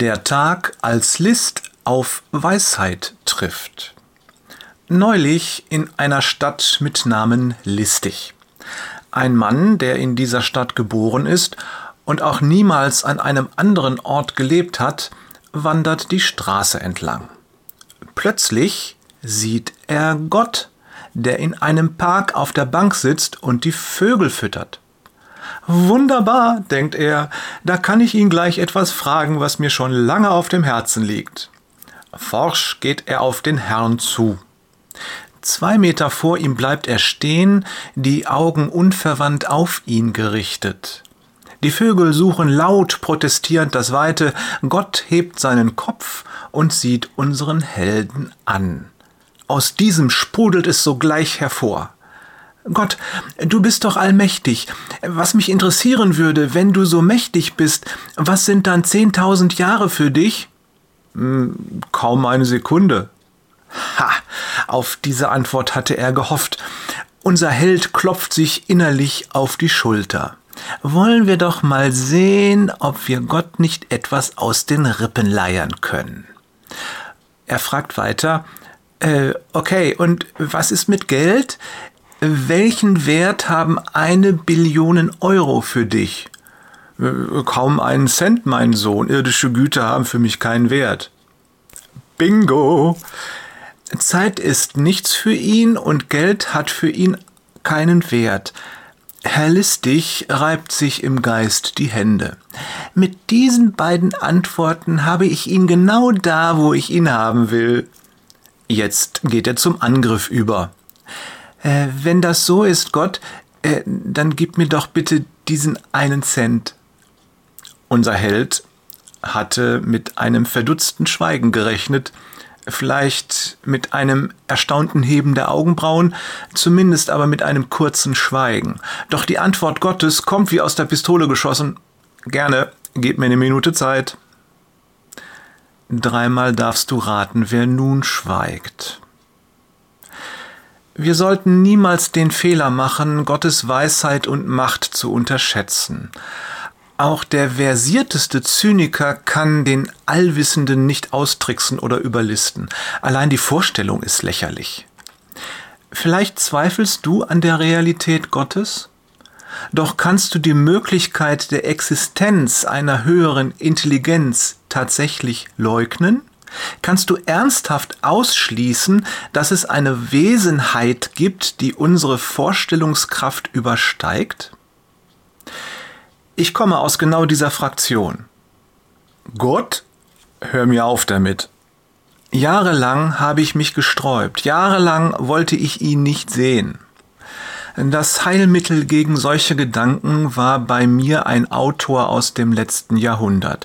Der Tag als List auf Weisheit trifft. Neulich in einer Stadt mit Namen Listig. Ein Mann, der in dieser Stadt geboren ist und auch niemals an einem anderen Ort gelebt hat, wandert die Straße entlang. Plötzlich sieht er Gott, der in einem Park auf der Bank sitzt und die Vögel füttert. Wunderbar, denkt er, da kann ich ihn gleich etwas fragen, was mir schon lange auf dem Herzen liegt. Forsch geht er auf den Herrn zu. Zwei Meter vor ihm bleibt er stehen, die Augen unverwandt auf ihn gerichtet. Die Vögel suchen laut protestierend das Weite, Gott hebt seinen Kopf und sieht unseren Helden an. Aus diesem sprudelt es sogleich hervor. Gott, du bist doch allmächtig. Was mich interessieren würde, wenn du so mächtig bist, was sind dann zehntausend Jahre für dich? Hm, kaum eine Sekunde. Ha, auf diese Antwort hatte er gehofft. Unser Held klopft sich innerlich auf die Schulter. Wollen wir doch mal sehen, ob wir Gott nicht etwas aus den Rippen leiern können. Er fragt weiter, äh, okay, und was ist mit Geld? Welchen Wert haben eine Billion Euro für dich? Kaum einen Cent, mein Sohn. Irdische Güter haben für mich keinen Wert. Bingo! Zeit ist nichts für ihn und Geld hat für ihn keinen Wert. Herr Listig reibt sich im Geist die Hände. Mit diesen beiden Antworten habe ich ihn genau da, wo ich ihn haben will. Jetzt geht er zum Angriff über. Äh, wenn das so ist, Gott, äh, dann gib mir doch bitte diesen einen Cent. Unser Held hatte mit einem verdutzten Schweigen gerechnet, vielleicht mit einem erstaunten Heben der Augenbrauen, zumindest aber mit einem kurzen Schweigen. Doch die Antwort Gottes kommt wie aus der Pistole geschossen. Gerne, gib mir eine Minute Zeit. Dreimal darfst du raten, wer nun schweigt. Wir sollten niemals den Fehler machen, Gottes Weisheit und Macht zu unterschätzen. Auch der versierteste Zyniker kann den Allwissenden nicht austricksen oder überlisten. Allein die Vorstellung ist lächerlich. Vielleicht zweifelst du an der Realität Gottes? Doch kannst du die Möglichkeit der Existenz einer höheren Intelligenz tatsächlich leugnen? Kannst du ernsthaft ausschließen, dass es eine Wesenheit gibt, die unsere Vorstellungskraft übersteigt? Ich komme aus genau dieser Fraktion. Gott? Hör mir auf damit. Jahrelang habe ich mich gesträubt, jahrelang wollte ich ihn nicht sehen. Das Heilmittel gegen solche Gedanken war bei mir ein Autor aus dem letzten Jahrhundert.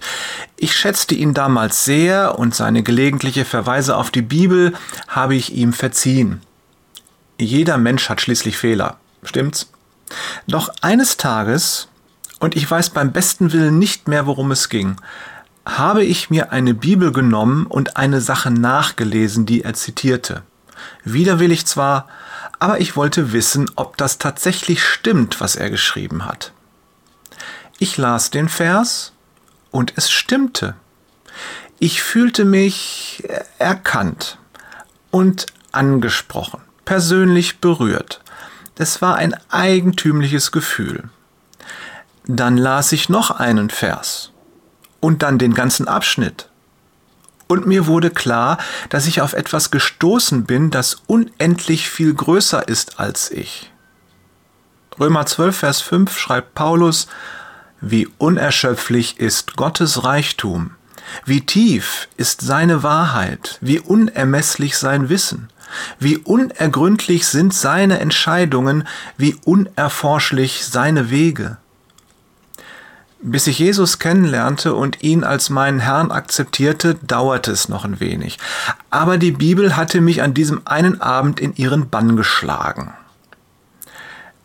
Ich schätzte ihn damals sehr und seine gelegentliche Verweise auf die Bibel habe ich ihm verziehen. Jeder Mensch hat schließlich Fehler, stimmt's? Doch eines Tages, und ich weiß beim besten Willen nicht mehr, worum es ging, habe ich mir eine Bibel genommen und eine Sache nachgelesen, die er zitierte. Widerwillig zwar, aber ich wollte wissen, ob das tatsächlich stimmt, was er geschrieben hat. Ich las den Vers und es stimmte. Ich fühlte mich erkannt und angesprochen, persönlich berührt. Es war ein eigentümliches Gefühl. Dann las ich noch einen Vers und dann den ganzen Abschnitt und mir wurde klar, dass ich auf etwas gestoßen bin, das unendlich viel größer ist als ich. Römer 12, Vers 5 schreibt Paulus, wie unerschöpflich ist Gottes Reichtum, wie tief ist seine Wahrheit, wie unermesslich sein Wissen, wie unergründlich sind seine Entscheidungen, wie unerforschlich seine Wege. Bis ich Jesus kennenlernte und ihn als meinen Herrn akzeptierte, dauerte es noch ein wenig. Aber die Bibel hatte mich an diesem einen Abend in ihren Bann geschlagen.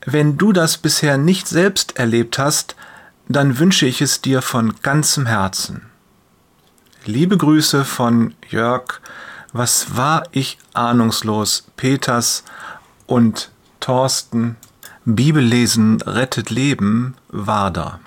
Wenn du das bisher nicht selbst erlebt hast, dann wünsche ich es dir von ganzem Herzen. Liebe Grüße von Jörg, was war ich ahnungslos, Peters und Thorsten, Bibellesen rettet Leben, Wader.